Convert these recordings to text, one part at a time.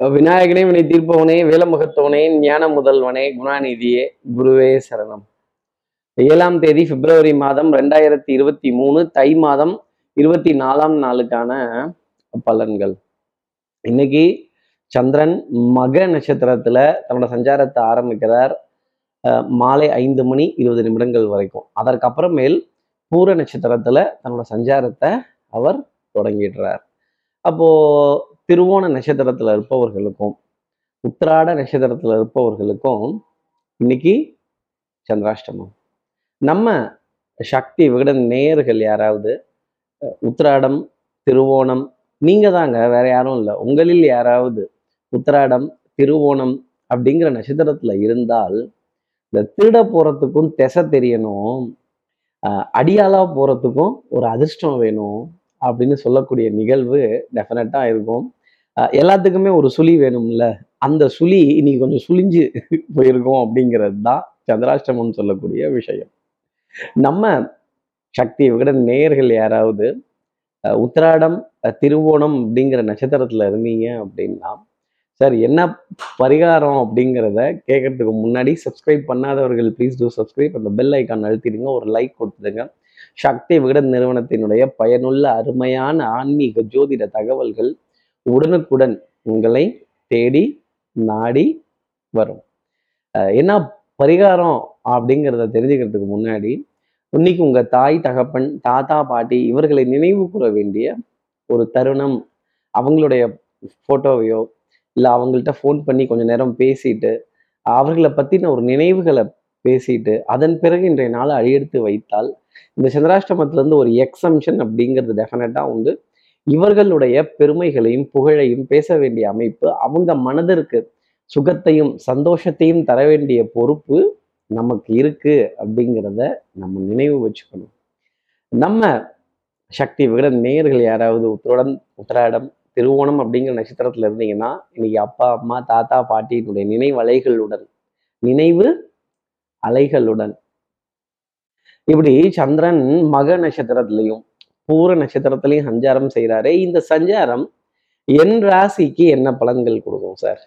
விநாயகனே வினை தீர்ப்பவனே வேலமுகத்தவனே ஞான முதல்வனே குணாநிதியே குருவே சரணம். ஏழாம் தேதி பிப்ரவரி மாதம் ரெண்டாயிரத்தி இருபத்தி மூணு தை மாதம் இருபத்தி நாலாம் நாளுக்கான பலன்கள். இன்னைக்கு சந்திரன் மக நட்சத்திரத்துல தன்னோட சஞ்சாரத்தை ஆரம்பிக்கிறார். அஹ், மாலை ஐந்து மணி இருபது நிமிடங்கள் வரைக்கும். அதற்கப்புறமேல் பூர நட்சத்திரத்துல தன்னோட சஞ்சாரத்தை அவர் தொடங்கிடுறார். அப்போ திருவோண நட்சத்திரத்துல இருப்பவர்களுக்கும் உத்திராட நட்சத்திரத்துல இருப்பவர்களுக்கும் இன்னைக்கு சந்திராஷ்டமம். நம்ம சக்தி விகடன் நேயர்கள் யாராவது உத்திராடம் திருவோணம் நீங்கள் தாங்க வேற யாரும் இல்லை. உங்களில் யாராவது உத்திராடம் திருவோணம் அப்படிங்கிற நட்சத்திரத்துல இருந்தால் இந்த திருட போறதுக்கும் திசை தெரியணும் அஹ், அடியாளா போறதுக்கும் ஒரு அதிர்ஷ்டம் வேணும் அப்படின்னு சொல்லக்கூடிய நிகழ்வு டெஃபினட்டாக இருக்கும். எல்லாத்துக்குமே ஒரு சுழி வேணும்ல. அந்த சுழி இன்னைக்கு கொஞ்சம் சுழிஞ்சு போயிருக்கோம் அப்படிங்கிறது தான் சந்திராஷ்டமம் சொல்லக்கூடிய விஷயம். நம்ம சக்தி விட நேயர்கள் யாராவது உத்திராடம் திருவோணம் அப்படிங்கிற நட்சத்திரத்துல இருந்தீங்க அப்படின்னா சார் என்ன பரிகாரம் அப்படிங்கிறத கேட்கறதுக்கு முன்னாடி சப்ஸ்கிரைப் பண்ணாதவர்கள் ப்ளீஸ் டூ சப்ஸ்கிரைப் அந்த பெல் ஐக்கான் அழுத்திடுங்க. ஒரு லைக் கொடுத்துடுங்க. சக்தி விகடன் நிறுவனத்தினுடைய பயனுள்ள அருமையான ஆன்மீக ஜோதிட தகவல்கள் உடனுக்குடன் உங்களை தேடி நாடி வரும். என்ன பரிகாரம் அப்படிங்கிறத தெரிஞ்சுக்கிறதுக்கு முன்னாடி இன்னைக்கு உங்க தாய் தகப்பன் தாத்தா பாட்டி இவர்களை நினைவு கூற வேண்டிய ஒரு தருணம் அவங்களுடைய போட்டோவையோ இல்லை அவங்கள்ட்ட ஃபோன் பண்ணி கொஞ்ச நேரம் பேசிட்டு அவர்களை பற்றின ஒரு நினைவுகளை பேசிட்டு அதன் பிறகு இன்றைய நாளை அழியெடுத்து வைத்தால் இந்த சந்திராஷ்டமத்திலேருந்து ஒரு எக்ஸம்ஷன் அப்படிங்கிறது டெஃபினட்டாக உண்டு. இவர்களுடைய பெருமைகளையும் புகழையும் பேச வேண்டிய அமைப்பு அவங்க மனதிற்கு சுகத்தையும் சந்தோஷத்தையும் தர வேண்டிய பொறுப்பு நமக்கு இருக்கு அப்படிங்கிறத நம்ம நினைவு வச்சுக்கணும். நம்ம சக்தி விகடன் நேயர்கள் யாராவது உத்திரடன் உத்திராடம் திருவோணம் அப்படிங்கிற நட்சத்திரத்துல இருந்தீங்கன்னா இன்னைக்கு அப்பா அம்மா தாத்தா பாட்டியினுடைய நினைவு அலைகளுடன் நினைவு அலைகளுடன் இப்படி சந்திரன் மக நட்சத்திரத்திலையும் பூர நட்சத்திரத்திலையும் சஞ்சாரம் செய்கிறாரு இந்த சஞ்சாரம் என் ராசிக்கு என்ன பலன்கள் கொடுக்கும் சார்?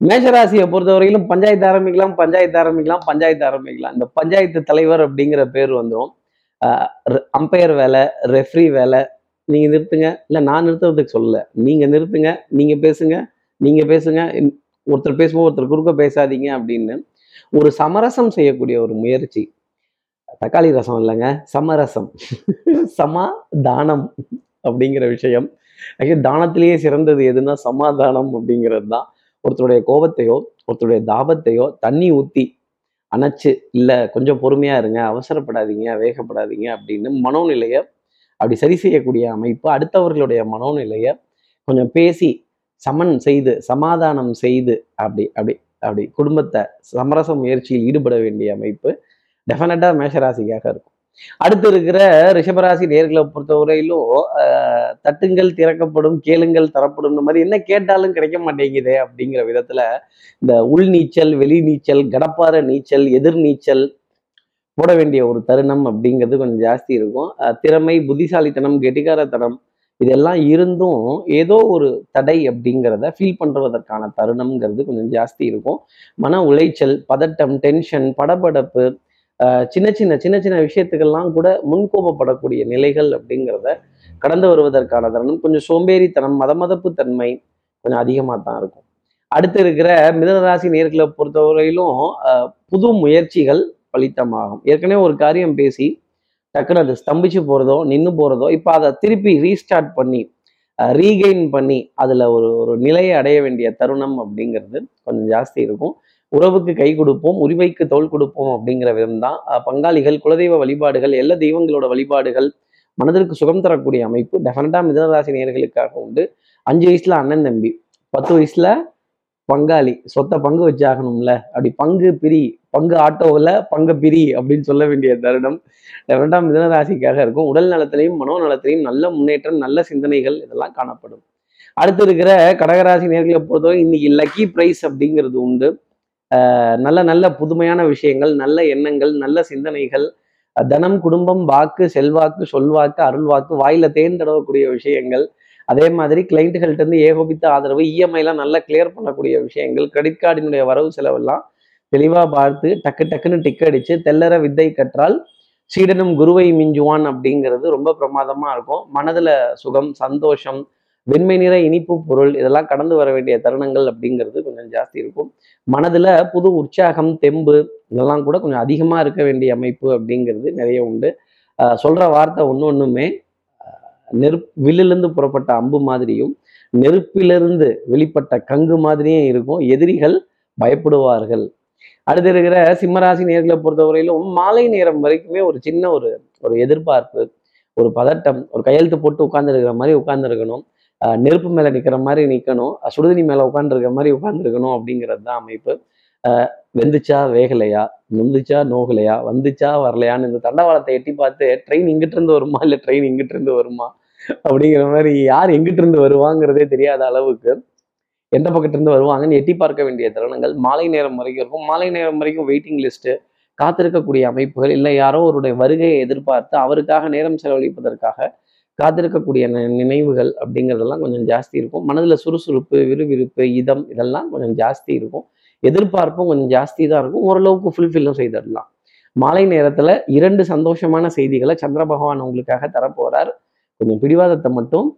மேஷராசியை பொறுத்தவரையிலும் பஞ்சாயத்து ஆரம்பிக்கலாம் பஞ்சாயத்து ஆரம்பிக்கலாம் பஞ்சாயத்து ஆரம்பிக்கலாம். இந்த பஞ்சாயத்து தலைவர் அப்படிங்கிற பேர் வந்துடும் அம்பையர் வேலை ரெஃப்ரி வேலை நீங்கள் நிறுத்துங்க. இல்லை நான் நிறுத்துறதுக்கு சொல்லலை. நீங்கள் நிறுத்துங்க நீங்கள் பேசுங்க நீங்கள் பேசுங்க. ஒருத்தர் பேசும்போது ஒருத்தர் குறுக்க பேசாதீங்க அப்படின்னு ஒரு சமரசம் செய்யக்கூடிய ஒரு முயற்சி தக்காளி ரசம் இல்லைங்க சமரசம். சமாதானம் அப்படிங்கிற விஷயம். ஆக்சுவலி தானத்திலேயே சிறந்தது எதுன்னா சமாதானம் அப்படிங்கிறது தான். ஒருத்தருடைய கோபத்தையோ ஒருத்தருடைய தாபத்தையோ தண்ணி ஊற்றி அணைச்சு இல்லை கொஞ்சம் பொறுமையா இருங்க அவசரப்படாதீங்க வேகப்படாதீங்க அப்படின்னு மனோநிலையை அப்படி சரி செய்யக்கூடிய அமைப்பு அடுத்தவர்களுடைய மனோநிலையை கொஞ்சம் பேசி சமன் செய்து சமாதானம் செய்து அப்படி அப்படி அப்படி குடும்பத்தை சமரச முயற்சியில் ஈடுபட வேண்டிய அமைப்பு. டெஃபினட்டா மேஷராசிக்காக இருக்கும். அடுத்து இருக்கிற ரிஷபராசி நேர்களை பொறுத்தவரையிலும் ஆஹ், தட்டுங்கள் திறக்கப்படும் கேளுங்கள் தரப்படும் இந்த மாதிரி என்ன கேட்டாலும் கிடைக்க மாட்டேங்குது அப்படிங்கிற விதத்துல இந்த உள் நீச்சல் வெளி நீச்சல் கடப்பார நீச்சல் எதிர் நீச்சல் போட வேண்டிய ஒரு தருணம் அப்படிங்கிறது கொஞ்சம் ஜாஸ்தி இருக்கும். அஹ் திறமை புத்திசாலித்தனம் கெட்டிகாரத்தனம் இதெல்லாம் இருந்தும் ஏதோ ஒரு தடை அப்படிங்கிறத ஃபீல் பண்றதற்கான தருணம்ங்கிறது கொஞ்சம் ஜாஸ்தி இருக்கும். மன உளைச்சல் பதட்டம் டென்ஷன் படபடப்பு சின்ன சின்ன சின்ன சின்ன விஷயத்துக்கெல்லாம் கூட முன்கோபப்படக்கூடிய நிலைகள் அப்படிங்கிறத கடந்து வருவதற்கான தருணம். கொஞ்சம் சோம்பேறித்தனம் மதமதப்பு தன்மை கொஞ்சம் அதிகமாக தான் இருக்கும். அடுத்து இருக்கிற மிதனராசி நேர்களை பொறுத்தவரையிலும் புது முயற்சிகள் பலித்தமாகும். ஏற்கனவே ஒரு காரியம் பேசி டக்குன்னு அது ஸ்தம்பிச்சு போகிறதோ நின்று போகிறதோ இப்போ அதை திருப்பி ரீஸ்டார்ட் பண்ணி ரீகெயின் பண்ணி அதில் ஒரு ஒரு நிலையை அடைய வேண்டிய தருணம் அப்படிங்கிறது கொஞ்சம் ஜாஸ்தி இருக்கும். உறவுக்கு கை கொடுப்போம் உரிமைக்கு தோல் கொடுப்போம் அப்படிங்கிற விதம்தான். பங்காளிகள் குலதெய்வ வழிபாடுகள் எல்லா தெய்வங்களோட வழிபாடுகள் மனதிற்கு சுகம் தரக்கூடிய அமைப்பு டெஃபினட்டா மிதனராசி நேர்களுக்காக உண்டு. அஞ்சு வயசுல அண்ணன் தம்பி பத்து வயசுல பங்காளி சொத்தை பங்கு வச்சாகணும்ல. அப்படி பங்கு பிரி பங்கு ஆட்டோவில் பங்கு பிரி அப்படின்னு சொல்ல வேண்டிய தருணம் ரெண்டாம் மிதனராசிக்காக இருக்கும். உடல் நலத்திலையும் மனோ நலத்திலையும் நல்ல முன்னேற்றம் நல்ல சிந்தனைகள் இதெல்லாம் காணப்படும். அடுத்து இருக்கிற கடகராசி நேர்களை பொறுத்தவரை இன்னைக்கு லக்கி பிரைஸ் அப்படிங்கிறது உண்டு. நல்ல நல்ல புதுமையான விஷயங்கள் நல்ல எண்ணங்கள் நல்ல சிந்தனைகள் தனம் குடும்பம் வாக்கு செல்வாக்கு சொல்வாக்கு அருள்வாக்கு வாயில தேர்ந்தெடக்கூடிய விஷயங்கள் அதே மாதிரி கிளைண்ட்டுகள்கிட்ட இருந்து ஏகோபித்த ஆதரவு இஎம்ஐ எல்லாம் நல்லா கிளியர் பண்ணக்கூடிய விஷயங்கள் கிரெடிட் கார்டினுடைய வரவு செலவெல்லாம் தெளிவா பார்த்து டக்கு டக்குன்னு டிக் அடிச்சு தெல்லற வித்தை கற்றால் சீடனும் குருவை மிஞ்சுவான் அப்படிங்கிறது ரொம்ப பிரமாதமா இருக்கும். மனதுல சுகம் சந்தோஷம் வெண்மை நிற இனிப்பு பொருள் இதெல்லாம் கடந்து வர வேண்டிய தருணங்கள் அப்படிங்கிறது கொஞ்சம் ஜாஸ்தி இருக்கும். மனதில் புது உற்சாகம் தெம்பு இதெல்லாம் கூட கொஞ்சம் அதிகமாக இருக்க வேண்டிய அமைப்பு அப்படிங்கிறது நிறைய உண்டு. சொல்கிற வார்த்தை ஒன்று ஒன்றுமே நெருப் வில்லிலிருந்து புறப்பட்ட அம்பு மாதிரியும் நெருப்பிலிருந்து வெளிப்பட்ட கங்கு மாதிரியும் இருக்கும். எதிரிகள் பயப்படுவார்கள். அடுத்து இருக்கிற சிம்மராசி நேர்களை பொறுத்தவரையிலும் மாலை நேரம் வரைக்குமே ஒரு சின்ன ஒரு ஒரு எதிர்பார்ப்பு ஒரு பதட்டம் ஒரு கையெழுத்து போட்டு உட்கார்ந்துருக்கிற மாதிரி உட்கார்ந்துருக்கணும். நெருப்பு மேல நிக்கிற மாதிரி நிக்கணும். சுடுதண்ணி மேல உட்காந்துருக்க மாதிரி உட்காந்துருக்கணும் அப்படிங்கிறது தான் அமைப்பு வெந்துச்சா வேகலையா? நொந்துச்சா நோகலையா? வந்துச்சா வரலையான்னு இந்த தண்டவாளத்தை எட்டி பார்த்து ட்ரெயின் இங்கிட்டு இருந்து வருமா? இல்லை ட்ரெயின் இங்கிட்டு இருந்து வருமா? அப்படிங்கிற மாதிரி யார் எங்கிட்டு இருந்து வருவாங்கிறதே தெரியாத அளவுக்கு எந்த பக்கத்துல இருந்து வருவாங்கன்னு எட்டி பார்க்க வேண்டிய தருணங்கள் மாலை நேரம் வரைக்கும் இருக்கும். மாலை நேரம் வரைக்கும் வெயிட்டிங் லிஸ்ட்டு காத்திருக்கக்கூடிய அமைப்புகள் இல்லை யாரோ அவருடைய வருகையை எதிர்பார்த்து அவருக்காக நேரம் செலவழிப்பதற்காக காத்திருக்கக்கூடிய நினைவுகள் அப்படிங்கிறதெல்லாம் கொஞ்சம் ஜாஸ்தி இருக்கும். மனதில் சுறுசுறுப்பு விறுவிறுப்பு இதம் இதெல்லாம் கொஞ்சம் ஜாஸ்தி இருக்கும். எதிர்பார்ப்பும் கொஞ்சம் ஜாஸ்தி தான் இருக்கும். ஓரளவுக்கு ஃபுல்ஃபில்லும் செய்திடலாம் மாலை நேரத்துல இரண்டு சந்தோஷமான செய்திகளை சந்திர பகவான் உங்களுக்காக தரப்போகிறார் கொஞ்சம் பிடிவாதத்தை மட்டும்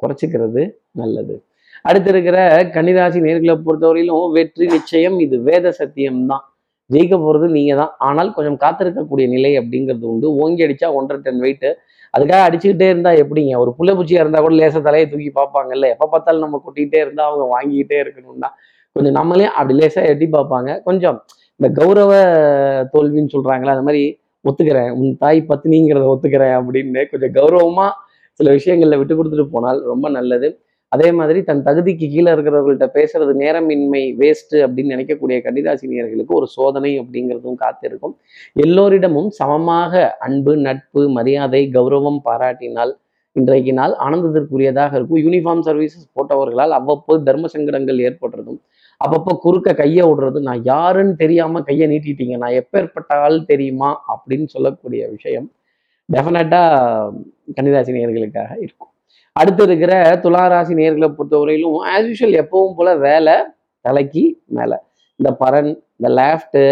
குறைச்சிக்கிறது நல்லது. அடுத்து இருக்கிற கன்னிராசி நேர்களை பொறுத்தவரையிலும் வெற்றி நிச்சயம் இது வேத சத்தியம்தான் ஜெயிக்க போறது நீங்க தான் ஆனால் கொஞ்சம் காத்திருக்கக்கூடிய நிலை அப்படிங்கிறது உண்டு. ஓங்கி அடித்தா ஒன்றரை டன் வெயிட்டு அதுக்காக அடிச்சுக்கிட்டே இருந்தா எப்படிங்க? ஒரு புள்ள பூச்சியா இருந்தா கூட லேச தலையை தூக்கி பார்ப்பாங்கல்ல. எப்ப பார்த்தாலும் நம்ம கொட்டிக்கிட்டே இருந்தா அவங்க வாங்கிக்கிட்டே இருக்கணும்னா கொஞ்சம் நம்மளே அப்படி லேசா எட்டி பார்ப்பாங்க. கொஞ்சம் இந்த கௌரவ தோல்வின்னு சொல்றாங்களே அந்த மாதிரி ஒத்துக்கிறேன். உன் தாய் பத்தினிங்கிறத ஒத்துக்கிறேன் அப்படின்னு கொஞ்சம் கௌரவமா சில விஷயங்கள்ல விட்டு கொடுத்துட்டு போனால் ரொம்ப நல்லது. அதே மாதிரி தன் தகுதிக்கு கீழே இருக்கிறவர்கள்ட்ட பேசுறது நேரமின்மை வேஸ்ட் அப்படின்னு நினைக்கக்கூடிய கன்னிராசினியர்களுக்கு ஒரு சோதனை அப்படிங்கிறதும் காத்திருக்கும். எல்லோரிடமும் சமமாக அன்பு நட்பு மரியாதை கௌரவம் பாராட்டினால் இன்றைக்கு நாள் ஆனந்தத்திற்குரியதாக இருக்கும். யூனிஃபார்ம் சர்வீசஸ் போட்டவர்களால் அவ்வப்போது தர்ம சங்கடங்கள் ஏற்படுறதும் அப்பப்போ குறுக்க கையை விடுறது நான் யாருன்னு தெரியாம கையை நீட்டிட்டீங்க நான் எப்பேற்பட்ட ஆள் தெரியுமா அப்படின்னு சொல்லக்கூடிய விஷயம் டெஃபினட்டா கன்னிராசினியர்களுக்காக இருக்கும். அடுத்து இருக்கிற துளாராசி நேர்களை பொறுத்தவரையிலும் ஆஸ் யூஷுவல் எப்பவும் போல வேலை தலைக்கு மேலே. இந்த பரன் இந்த லேஃப்ட்டு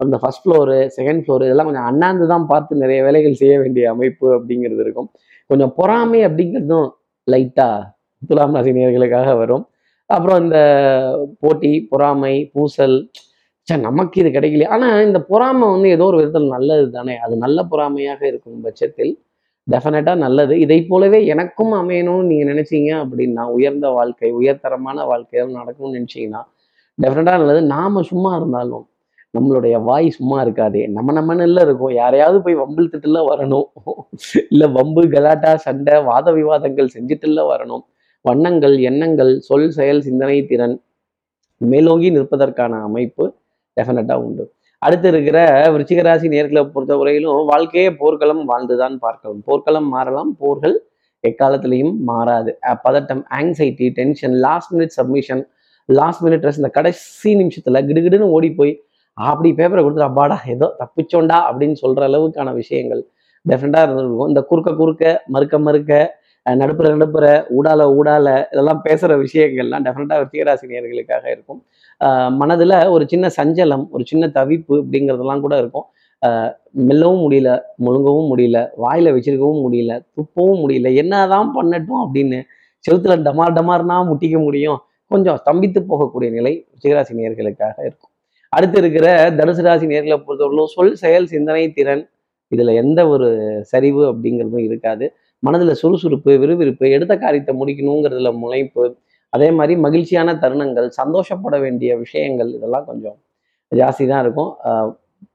இந்த ஃபர்ஸ்ட் ஃப்ளோரு செகண்ட் ஃப்ளோர் இதெல்லாம் கொஞ்சம் அண்ணாந்து தான் பார்த்து நிறைய வேலைகள் செய்ய வேண்டிய அமைப்பு அப்படிங்கிறது இருக்கும். கொஞ்சம் பொறாமை அப்படிங்கிறதும் லைட்டாக துலாம் ராசி நேயர்களுக்காக வரும். அப்புறம் இந்த போட்டி பொறாமை பூசல் சார் நமக்கு இது கிடைக்கல ஆனால் இந்த பொறாமை வந்து ஏதோ ஒரு விதத்தில் நல்லது தானே அது நல்ல பொறாமையாக இருக்கும் பட்சத்தில். டெஃபினட்டாக நல்லது. இதை போலவே எனக்கும் அமையணும்னு நீங்கள் நினைச்சீங்க அப்படின்னா உயர்ந்த வாழ்க்கை உயர்தரமான வாழ்க்கை எதுவும் நடக்கணும்னு நினைச்சீங்கன்னா டெஃபினட்டாக நல்லது. நாம சும்மா இருந்தாலும் நம்மளுடைய வாய் சும்மா இருக்காதே. நம்ம நம்மன்னு இல்லை இருக்கும். யாரையாவது போய் வம்பில் திட்டுல வரணும். இல்லை வம்பு கலாட்டா சண்டை வாத விவாதங்கள் செஞ்சுட்டுல வரணும். வண்ணங்கள் எண்ணங்கள் சொல் செயல் சிந்தனை திறன் மேலோங்கி நிற்பதற்கான அமைப்பு டெஃபினட்டாக உண்டு. அடுத்து இருக்கிற விருச்சிகராசி நேர்களை பொறுத்தவரையிலும் வாழ்க்கையே போர்க்களம் வாழ்ந்துதான் பார்க்கலாம். போர்க்களம் மாறலாம் போர்கள் எக்காலத்திலையும் மாறாது. பதட்டம் anxiety tension last minute submission last minute dress இந்த கடைசி நிமிஷத்துல கிடுகிடுன்னு ஓடி போய் அப்படி பேப்பரை கொடுத்துட்டு அப்பாடா ஏதோ தப்பிச்சோண்டா அப்படின்னு சொல்ற அளவுக்கான விஷயங்கள் டெஃபினட்டா இருந்திருக்கும். இந்த குறுக்க குறுக்க மறுக்க மறுக்க நடுப்புற நடுப்புற ஊடால ஊடால இதெல்லாம் பேசுகிற விஷயங்கள்லாம் டெஃபினட்டாக விருச்சிகராசி நேர்களுக்காக இருக்கும். மனதில் ஒரு சின்ன சஞ்சலம் ஒரு சின்ன தவிப்பு அப்படிங்கிறதெல்லாம் கூட இருக்கும். மெல்லவும் முடியல முழுங்கவும் முடியல வாயில வச்சிருக்கவும் முடியல துப்பவும் முடியல என்னதான் பண்ணட்டும் அப்படின்னு செவுத்துல டமார் டமார்னா முட்டிக்க முடியும். கொஞ்சம் ஸ்தம்பித்து போகக்கூடிய நிலை ரிஷிகராசி நேர்களுக்காக இருக்கும். அடுத்து இருக்கிற தனுசு ராசி நேர்களை பொறுத்தவரையிலும் சொல் செயல் சிந்தனை திறன் இதுல எந்த ஒரு சரிவு அப்படிங்கிறதும் இருக்காது. மனதில் சுறுசுறுப்பு விறுவிறுப்பு எடுத்த காரியத்தை முடிக்கணுங்கிறதுல முனைப்பு அதே மாதிரி மகிழ்ச்சியான தருணங்கள் சந்தோஷப்பட வேண்டிய விஷயங்கள் இதெல்லாம் கொஞ்சம் ஜாஸ்தி தான் இருக்கும்.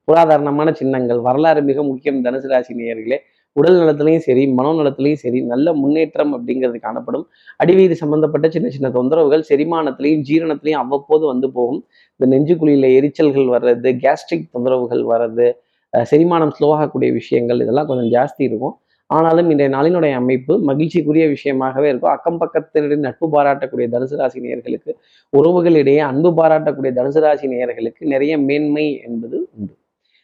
புராதாரணமான சின்னங்கள் வரலாறு மிக முக்கியம் தனுசு ராசி நேயர்களே. உடல் நலத்திலையும் சரி மனோநலத்திலையும் சரி நல்ல முன்னேற்றம் அப்படிங்கிறது காணப்படும். அடிவீதி சம்பந்தப்பட்ட சின்ன சின்ன தொந்தரவுகள் செரிமானத்திலையும் ஜீரணத்திலையும் அவ்வப்போது வந்து போகும். இந்த நெஞ்சுக்குழியில் எரிச்சல்கள் வர்றது கேஸ்ட்ரிக் தொந்தரவுகள் வர்றது செரிமானம் ஸ்லோவாகக்கூடிய விஷயங்கள் இதெல்லாம் கொஞ்சம் ஜாஸ்தி இருக்கும். ஆனாலும் இன்றைய நாளினுடைய அமைப்பு மகிழ்ச்சிக்குரிய விஷயமாகவே இருக்கும். அக்கம் பக்கத்தினுடைய நட்பு பாராட்டக்கூடிய தனுசு ராசி நேயர்களுக்கு உறவுகளிடையே அன்பு பாராட்டக்கூடிய தனுசு ராசி நேயர்களுக்கு நிறைய மேன்மை என்பது உண்டு.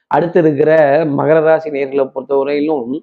அடுத்து இருக்கிற மகர ராசி நேர்களை பொறுத்தவரையிலும்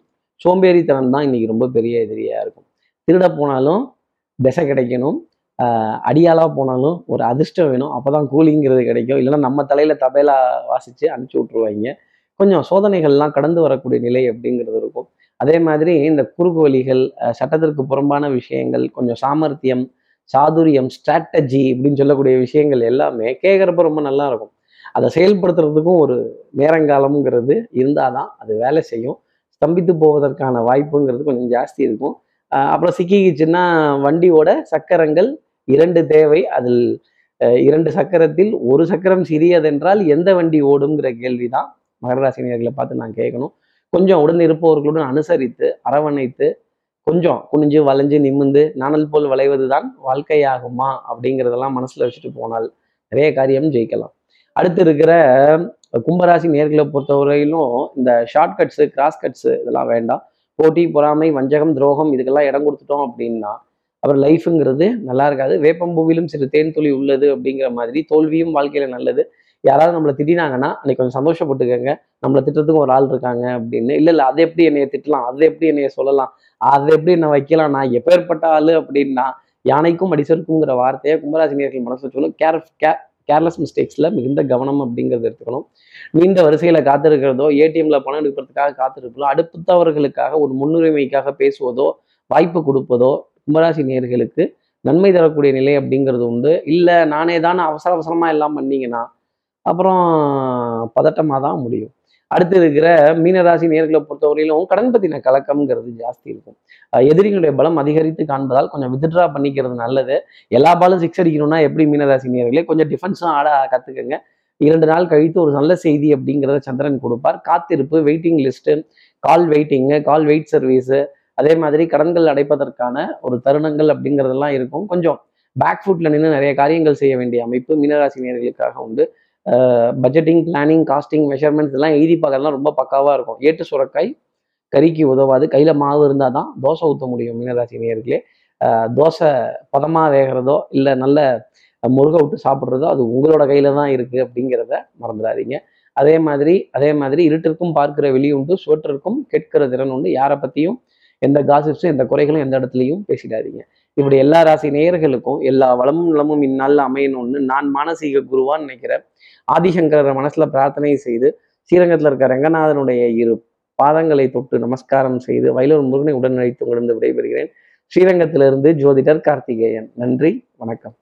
சோம்பேறித்தனம் தான் இன்னைக்கு ரொம்ப பெரிய எதிரியா இருக்கும். திருட போனாலும் திசை கிடைக்கணும். ஆஹ் அடியாளா போனாலும் ஒரு அதிர்ஷ்டம் வேணும். அப்போதான் கூலிங்கிறது கிடைக்கும். இல்லைன்னா நம்ம தலையில தபையில வாசிச்சு அனுப்பிச்சு விட்டுருவாங்க. கொஞ்சம் சோதனைகள்லாம் கடந்து வரக்கூடிய நிலை அப்படிங்கிறது இருக்கும். அதே மாதிரி இந்த குறுக்கு வழிகள் சட்டத்திற்கு புறம்பான விஷயங்கள் கொஞ்சம் சாமர்த்தியம் சாதுரியம் ஸ்ட்ராட்டஜி இப்படின்னு சொல்லக்கூடிய விஷயங்கள் எல்லாமே கேட்குறப்ப ரொம்ப நல்லா இருக்கும். அதை செயல்படுத்துறதுக்கும் ஒரு நேரங்காலம்ங்கிறது இருந்தாதான் அது வேலை செய்யும். ஸ்தம்பித்து போவதற்கான வாய்ப்புங்கிறது கொஞ்சம் ஜாஸ்தி இருக்கும். அப்புறம் சிக்கிக்கிச்சுன்னா வண்டியோட சக்கரங்கள் இரண்டு தேவை. அதில் இரண்டு சக்கரத்தில் ஒரு சக்கரம் சிறியதென்றால் எந்த வண்டி ஓடுங்கிற கேள்விதான் மகர ராசினியர்களை பார்த்து நான் கேட்கணும். கொஞ்சம் உடன் இருப்பவர்களுடன் அனுசரித்து அரவணைத்து கொஞ்சம் குனிஞ்சு வளைஞ்சு நிமிந்து நாணல் போல் வளைவது தான் வாழ்க்கையாகுமா அப்படிங்கிறதெல்லாம் மனசுல வச்சுட்டு போனால் நிறைய காரியம் ஜெயிக்கலாம். அடுத்து இருக்கிற கும்பராசி நேர்களை பொறுத்தவரையிலும் இந்த ஷார்ட் கட்ஸு கிராஸ் கட்ஸு இதெல்லாம் வேண்டாம். போட்டி பொறாமை வஞ்சகம் துரோகம் இதுக்கெல்லாம் இடம் கொடுத்துட்டோம் அப்படின்னா அப்புறம் லைஃபுங்கிறது நல்லா இருக்காது. வேப்பம்பூவிலும் சிறு தேன் துளி உள்ளது அப்படிங்கிற மாதிரி தோல்வியும் வாழ்க்கையில நல்லது. யாராவது நம்மளை திட்டினாங்கன்னா அன்னைக்கு கொஞ்சம் சந்தோஷப்பட்டுக்கோங்க. நம்மளை திட்டத்துக்கு ஒரு ஆள் இருக்காங்க அப்படின்னு. இல்லை இல்லை அதை எப்படி என்னைய திட்டலாம்? அதை எப்படி என்னைய சொல்லலாம்? அதை எப்படி என்ன வைக்கலாம்? நான் எப்பேற்பட்ட ஆள் அப்படின்னா யானைக்கும் அடிசருக்குங்கிற வார்த்தையை கும்பராசினியர்கள் மனசு சொல்லும் கேர் கே கேர்லெஸ் மிஸ்டேக்ஸில் மிகுந்த கவனம் அப்படிங்கிறத எடுத்துக்கணும். நீண்ட வரிசையில் காத்திருக்கிறதோ ஏடிஎம்ல பணம் எடுக்கிறதுக்காக காத்திருக்கிறதோ அடுப்புத்தவர்களுக்காக ஒரு முன்னுரிமைக்காக பேசுவதோ வாய்ப்பு கொடுப்பதோ கும்பராசி நேர்களுக்கு நன்மை தரக்கூடிய நிலை அப்படிங்கிறது உண்டு. இல்லை நானே தான் அவசர அவசரமாக எல்லாம் பண்ணீங்கன்னா அப்புறம் பதட்டமாக தான் முடியும். அடுத்து இருக்கிற மீனராசி நேர்களை பொறுத்தவரையிலும் கடன் பற்றின கலக்கம்ங்கிறது ஜாஸ்தி இருக்கும். எதிரிகளுடைய பலம் அதிகரித்து காண்பதால் கொஞ்சம் வித்ட்ரா பண்ணிக்கிறது நல்லது. எல்லா பாலும் சிக்ஸ் அடிக்கணும்னா எப்படி மீனராசி நேர்களே? கொஞ்சம் டிஃபென்ஸும் ஆட கற்றுக்குங்க இரண்டு நாள் கழித்து ஒரு நல்ல செய்தி அப்படிங்கிறத சந்திரன் கொடுப்பார். காத்திருப்பு waiting list call waiting call wait service அதே மாதிரி கடன்கள் அடைப்பதற்கான ஒரு தருணங்கள் அப்படிங்கிறதெல்லாம் இருக்கும். கொஞ்சம் பேக் ஃபுட்டில் நின்று நிறைய காரியங்கள் செய்ய வேண்டிய அமைப்பு மீனராசி நேர்களுக்காக உண்டு. பட்ஜெட்டிங் பிளானிங் காஸ்டிங் மெஷர்மெண்ட்ஸ் எல்லாம் எழுதி பார்க்கறதுலாம் ரொம்ப பக்காவாக இருக்கும். ஏட்டு சுரக்காய் கறிக்கு உதவாது. கையில் மாவு இருந்தால் தான் தோசை ஊற்ற முடியும் மீனராசி நேர்களே தோசை பதமாக வேகிறதோ இல்லை நல்ல முருகை விட்டு சாப்பிட்றதோ அது உங்களோட கையில் தான் இருக்குது அப்படிங்கிறத மறந்துடாதீங்க. அதே மாதிரி அதே மாதிரி இருட்டிற்கும் பார்க்கிற வெளி உண்டு சுவற்றிற்கும் கேட்கிற திறன் உண்டு. யாரை பற்றியும் எந்த காசிப்ஸும் எந்த குறைகளும் எந்த இடத்துலையும் பேசிடாதீங்க. இப்படி எல்லா ராசி நேயர்களுக்கும் எல்லா வளமும் நலமும் இந்நாளில் அமையணும்னு நான் மானசீக குருவான்னு நினைக்கிறேன். ஆதிசங்கரர் மனசுல பிரார்த்தனை செய்து ஸ்ரீரங்கத்தில் இருக்க ரங்கநாதனுடைய இரு பாதங்களை தொட்டு நமஸ்காரம் செய்து வயலூர் முருகனை உடனழைத்து உங்களிடம் விடைபெறுகிறேன். ஸ்ரீரங்கத்திலிருந்து ஜோதிடர் கார்த்திகேயன். நன்றி வணக்கம்.